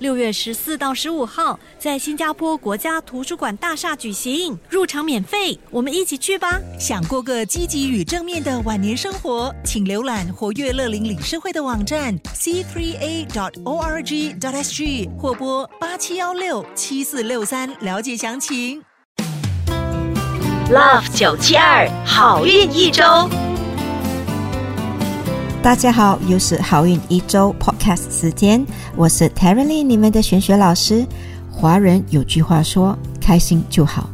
六月十四到十五号，在新加坡国家图书馆大厦举行，入场免费，我们一起去吧！想过个积极与正面的晚年生活，请浏览活跃乐龄理事会的网站，cfree a.org sg 或拨八七幺六七四六三了解详情。Love 九七二好运一周。大家好，又是好运一周 Podcast 时间，我是 Terry Lee，你们的玄学老师。华人有句话说：“开心就好。”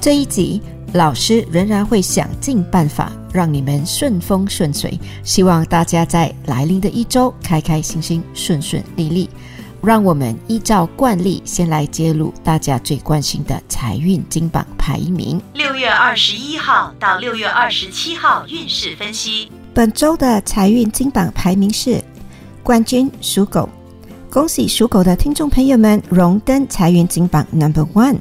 这一集，老师仍然会想尽办法让你们顺风顺水，希望大家在来临的一周开开心心、顺顺利利。让我们依照惯例，先来揭露大家最关心的财运金榜排名。六月二十一号到六月二十七号运势分析。本周的财运金榜排名是冠军属狗，恭喜属狗的听众朋友们荣登财运金榜 Number One。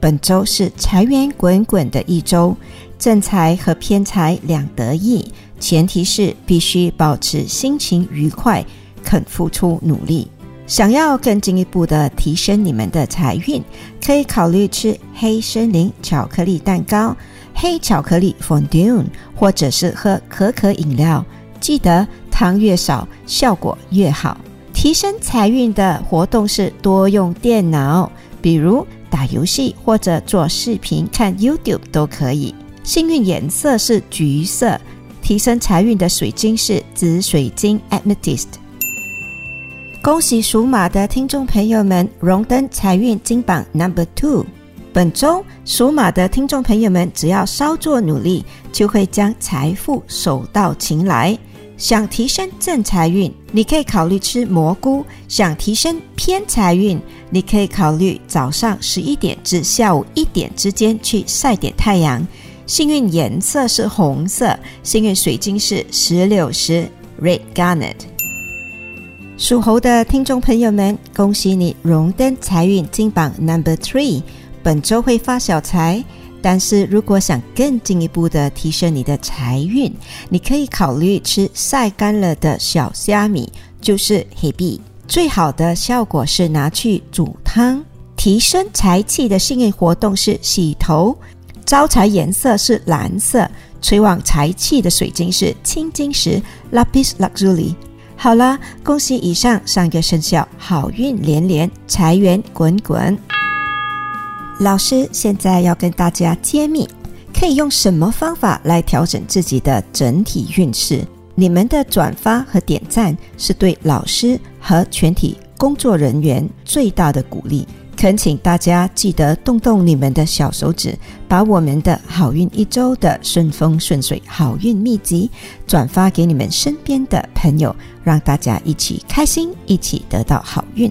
本周是财源滚滚的一周，正财和偏财两得意，前提是必须保持心情愉快，肯付出努力。想要更进一步的提升你们的财运，可以考虑吃黑森林巧克力蛋糕。黑巧克力 fondue，或者是喝可可饮料，记得糖越少效果越好。提升财运的活动是多用电脑，比如打游戏或者做视频看 YouTube 都可以。幸运颜色是橘色，提升财运的水晶是紫水晶 amethyst。恭喜属马的听众朋友们荣登财运金榜 Number Two。本周属马的听众朋友们，只要稍作努力，就会将财富手到擒来。想提升正财运，你可以考虑吃蘑菇；想提升偏财运，你可以考虑早上十一点至下午一点之间去晒点太阳。幸运颜色是红色，幸运水晶是石榴石 （Red Garnet）。属猴的听众朋友们，恭喜你荣登财运金榜 Number Three。本周会发小财，但是如果想更进一步的提升你的财运，你可以考虑吃晒干了的小虾米，就是黑币。最好的效果是拿去煮汤。提升财气的幸运活动是洗头，招财颜色是蓝色，催旺财气的水晶是青金石 （Lapis Lazuli）。好了，恭喜以上三个生肖，好运连连，财源滚滚。老师现在要跟大家揭秘，可以用什么方法来调整自己的整体运势？你们的转发和点赞是对老师和全体工作人员最大的鼓励。恳请大家记得动动你们的小手指，把我们的好运一周的顺风顺水好运秘籍转发给你们身边的朋友，让大家一起开心，一起得到好运。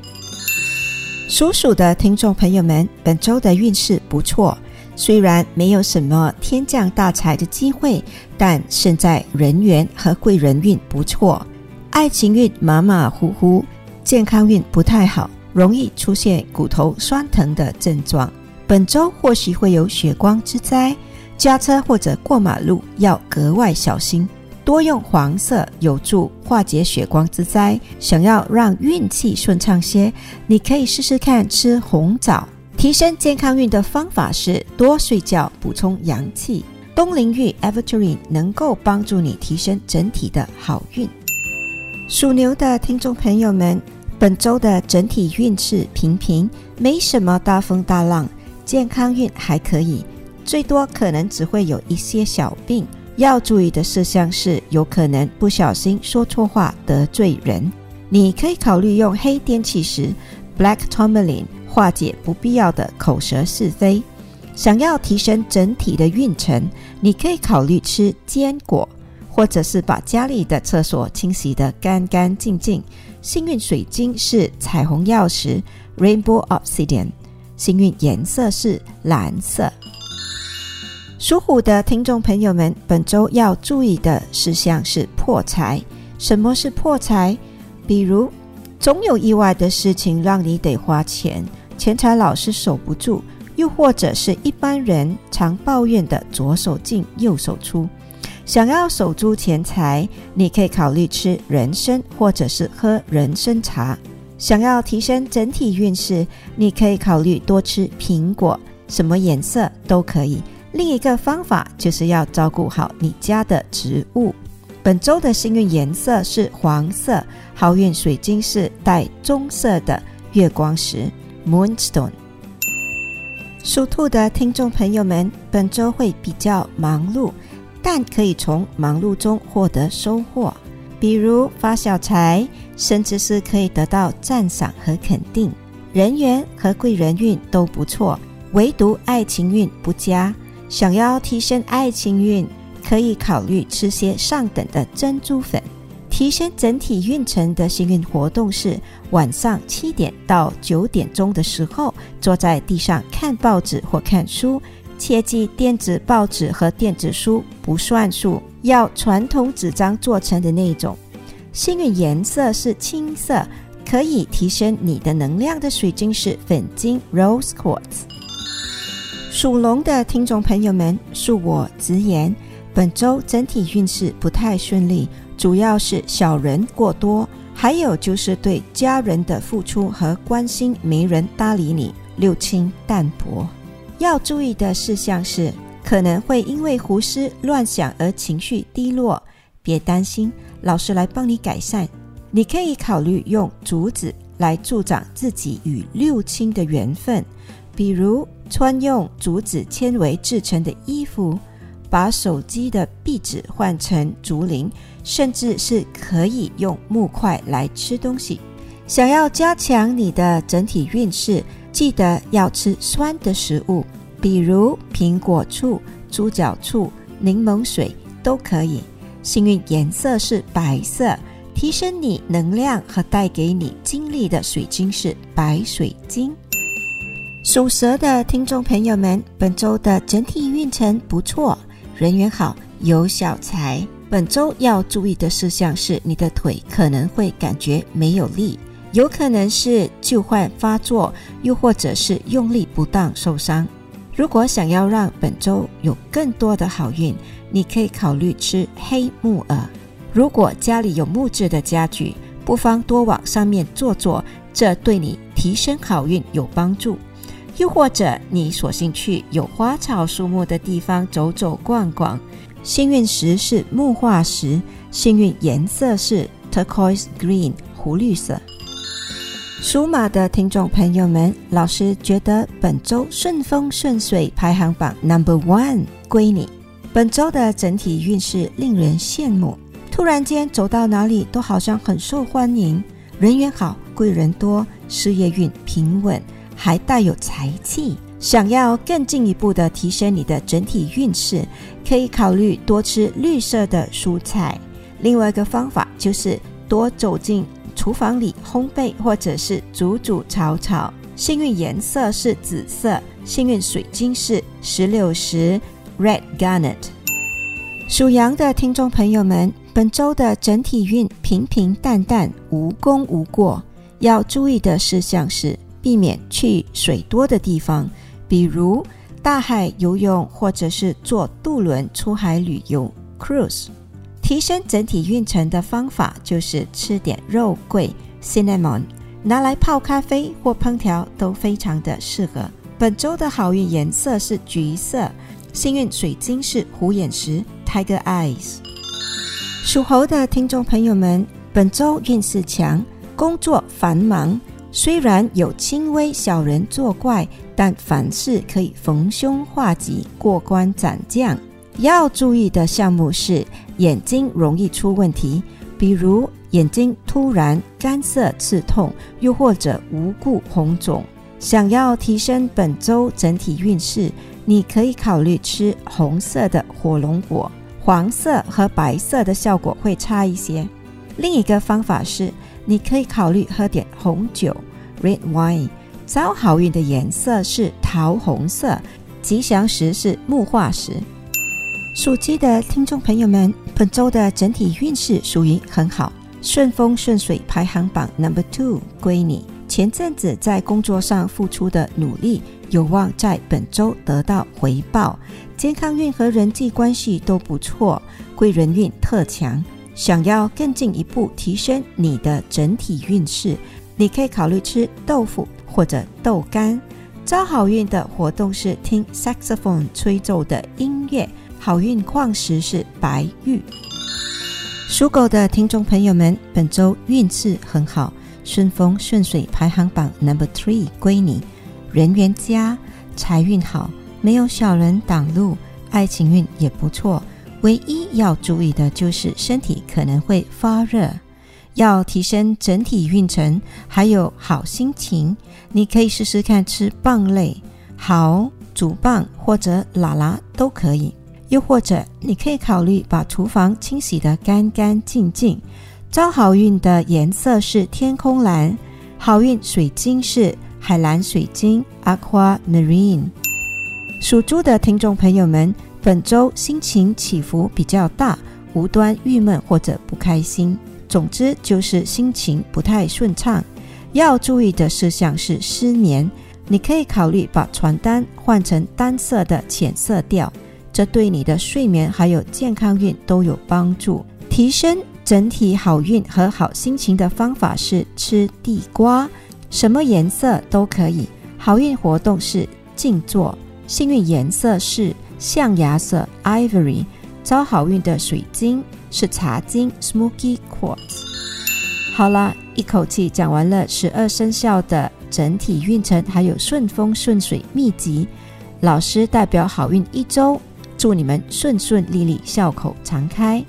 属鼠的听众朋友们，本周的运势不错，虽然没有什么天降大财的机会，但现在人缘和贵人运不错，爱情运马马虎虎，健康运不太好，容易出现骨头酸疼的症状。本周或许会有血光之灾，驾车或者过马路要格外小心。多用黄色有助化解血光之灾。想要让运气顺畅些，你可以试试看吃红枣。提升健康运的方法是多睡觉，补充阳气。东陵玉 Evergreen 能够帮助你提升整体的好运。属牛的听众朋友们，本周的整体运势平平，没什么大风大浪，健康运还可以，最多可能只会有一些小病。要注意的事项是，有可能不小心说错话得罪人。你可以考虑用黑电气石 （Black Tourmaline） 化解不必要的口舌是非。想要提升整体的运程，你可以考虑吃坚果，或者是把家里的厕所清洗得干干净净。幸运水晶是彩虹曜石 （Rainbow Obsidian）。幸运颜色是蓝色。属虎的听众朋友们，本周要注意的事项是破财。什么是破财？比如，总有意外的事情让你得花钱，钱财老是守不住；又或者是一般人常抱怨的左手进右手出。想要守住钱财，你可以考虑吃人参，或者是喝人参茶。想要提升整体运势，你可以考虑多吃苹果，什么颜色都可以。另一个方法就是要照顾好你家的植物。本周的幸运颜色是黄色，好运水晶是带棕色的月光石 （Moonstone）。属兔的听众朋友们，本周会比较忙碌，但可以从忙碌中获得收获，比如发小财，甚至是可以得到赞赏和肯定。人缘和贵人运都不错，唯独爱情运不佳。想要提升爱情运，可以考虑吃些上等的珍珠粉。提升整体运程的幸运活动是晚上七点到九点钟的时候，坐在地上看报纸或看书。切记，电子报纸和电子书不算数，要传统纸张做成的那种。幸运颜色是青色，可以提升你的能量的水晶是粉晶 （Rose Quartz）。属龙的听众朋友们，恕我直言，本周整体运势不太顺利，主要是小人过多，还有就是对家人的付出和关心没人搭理你，六亲淡薄。要注意的事项是，可能会因为胡思乱想而情绪低落，别担心，老师来帮你改善。你可以考虑用竹子来助长自己与六亲的缘分，比如。穿用竹子纤维制成的衣服，把手机的壁纸换成竹林，甚至是可以用木块来吃东西。想要加强你的整体运势，记得要吃酸的食物，比如苹果醋、猪脚醋、柠檬水都可以。幸运颜色是白色，提升你能量和带给你精力的水晶是白水晶。属蛇的听众朋友们，本周的整体运程不错，人缘好，有小财。本周要注意的事项是，你的腿可能会感觉没有力，有可能是旧患发作，又或者是用力不当受伤。如果想要让本周有更多的好运，你可以考虑吃黑木耳。如果家里有木质的家具，不妨多往上面坐坐，这对你提升好运有帮助。又或者你索性去有花草树木的地方走走逛逛。幸运石是木化石，幸运颜色是 turquoise green 湖绿色。属马的听众朋友们，老师觉得本周顺风顺水排行榜 number one 归你。本周的整体运势令人羡慕，突然间走到哪里都好像很受欢迎，人缘好，贵人多，事业运平稳。还带有财气，想要更进一步的提升你的整体运势，可以考虑多吃绿色的蔬菜。另外一个方法就是多走进厨房里烘焙，或者是煮煮炒炒。幸运颜色是紫色，幸运水晶是石榴石 （Red Garnet）。属羊的听众朋友们，本周的整体运平平淡淡，无功无过。要注意的事项是。避免去水多的地方，比如大海游泳，或者是坐渡轮出海旅游 （cruise）。提升整体运程的方法就是吃点肉桂 （cinnamon），拿来泡咖啡或烹调都非常的适合。本周的好运颜色是橘色，幸运水晶是虎眼石 （tiger eyes）。属猴的听众朋友们，本周运势强，工作繁忙。虽然有轻微小人作怪，但凡事可以逢凶化吉，过关斩将。要注意的项目是眼睛容易出问题，比如眼睛突然干涩刺痛，又或者无故红肿。想要提升本周整体运势，你可以考虑吃红色的火龙果，黄色和白色的效果会差一些。另一个方法是。你可以考虑喝点红酒 （red wine），招好运的颜色是桃红色，吉祥石是木化石。属鸡的听众朋友们，本周的整体运势属于很好，顺风顺水，排行榜 number two 归你。前阵子在工作上付出的努力，有望在本周得到回报。健康运和人际关系都不错，贵人运特强。想要更进一步提升你的整体运势，你可以考虑吃豆腐或者豆干。招好运的活动是听 saxophone 吹奏的音乐。好运矿石是白玉。属狗的听众朋友们，本周运势很好，顺风顺水，排行榜 number three 归你。人缘佳，财运好，没有小人挡路，爱情运也不错。唯一要注意的就是身体可能会发热，要提升整体运程，还有好心情，你可以试试看吃棒类，好煮棒或者喇喇都可以。又或者，你可以考虑把厨房清洗得干干净净。招好运的颜色是天空蓝，好运水晶是海蓝水晶 （Aqua Marine）。属猪的听众朋友们，本周心情起伏比较大，无端郁闷或者不开心。总之就是心情不太顺畅。要注意的事项是失眠，你可以考虑把床单换成单色的浅色调。这对你的睡眠还有健康运都有帮助。提升整体好运和好心情的方法是吃地瓜，什么颜色都可以。好运活动是静坐，幸运颜色是象牙色 （ivory）。招好运的水晶是茶晶 （smoky quartz）。好了，一口气讲完了十二生肖的整体运程，还有顺风顺水秘籍。老师代表好运一周。祝你们顺顺利利，笑口常开。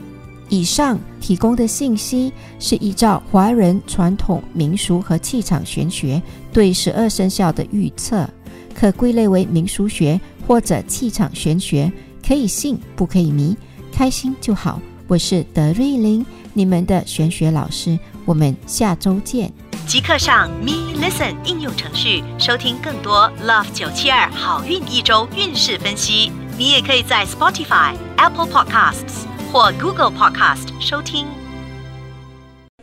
以上提供的信息是依照华人传统民俗和气场玄学对十二生肖的预测，可归类为民俗学或者气场玄学，可以信不可以迷，开心就好。我是德瑞琳，你们的玄学老师，我们下周见。即刻上 Me Listen 应用程序收听更多 Love 九七二好运一周运势分析。你也可以在 Spotify、Apple Podcasts 或 Google Podcast 收听。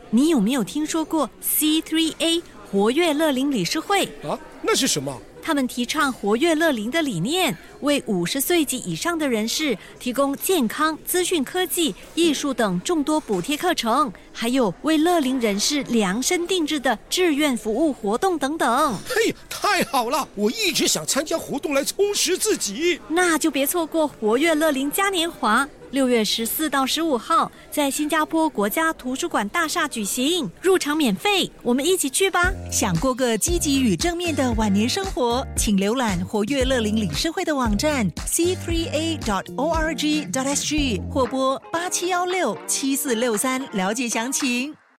你有没有听说过 C3A 活跃乐龄理事会啊？那是什么？他们提倡活跃乐龄的理念，为五十岁及以上的人士提供健康、资讯科技、艺术等众多补贴课程，还有为乐龄人士量身定制的志愿服务活动等等。嘿，太好了！我一直想参加活动来充实自己，那就别错过活跃乐龄嘉年华。六月十四到十五号，在新加坡国家图书馆大厦举行，入场免费，我们一起去吧！想过个积极与正面的晚年生活，请浏览活跃乐龄理事会的网网站 c three a dot o r g dot s g 或拨八七幺六七四六三了解详情。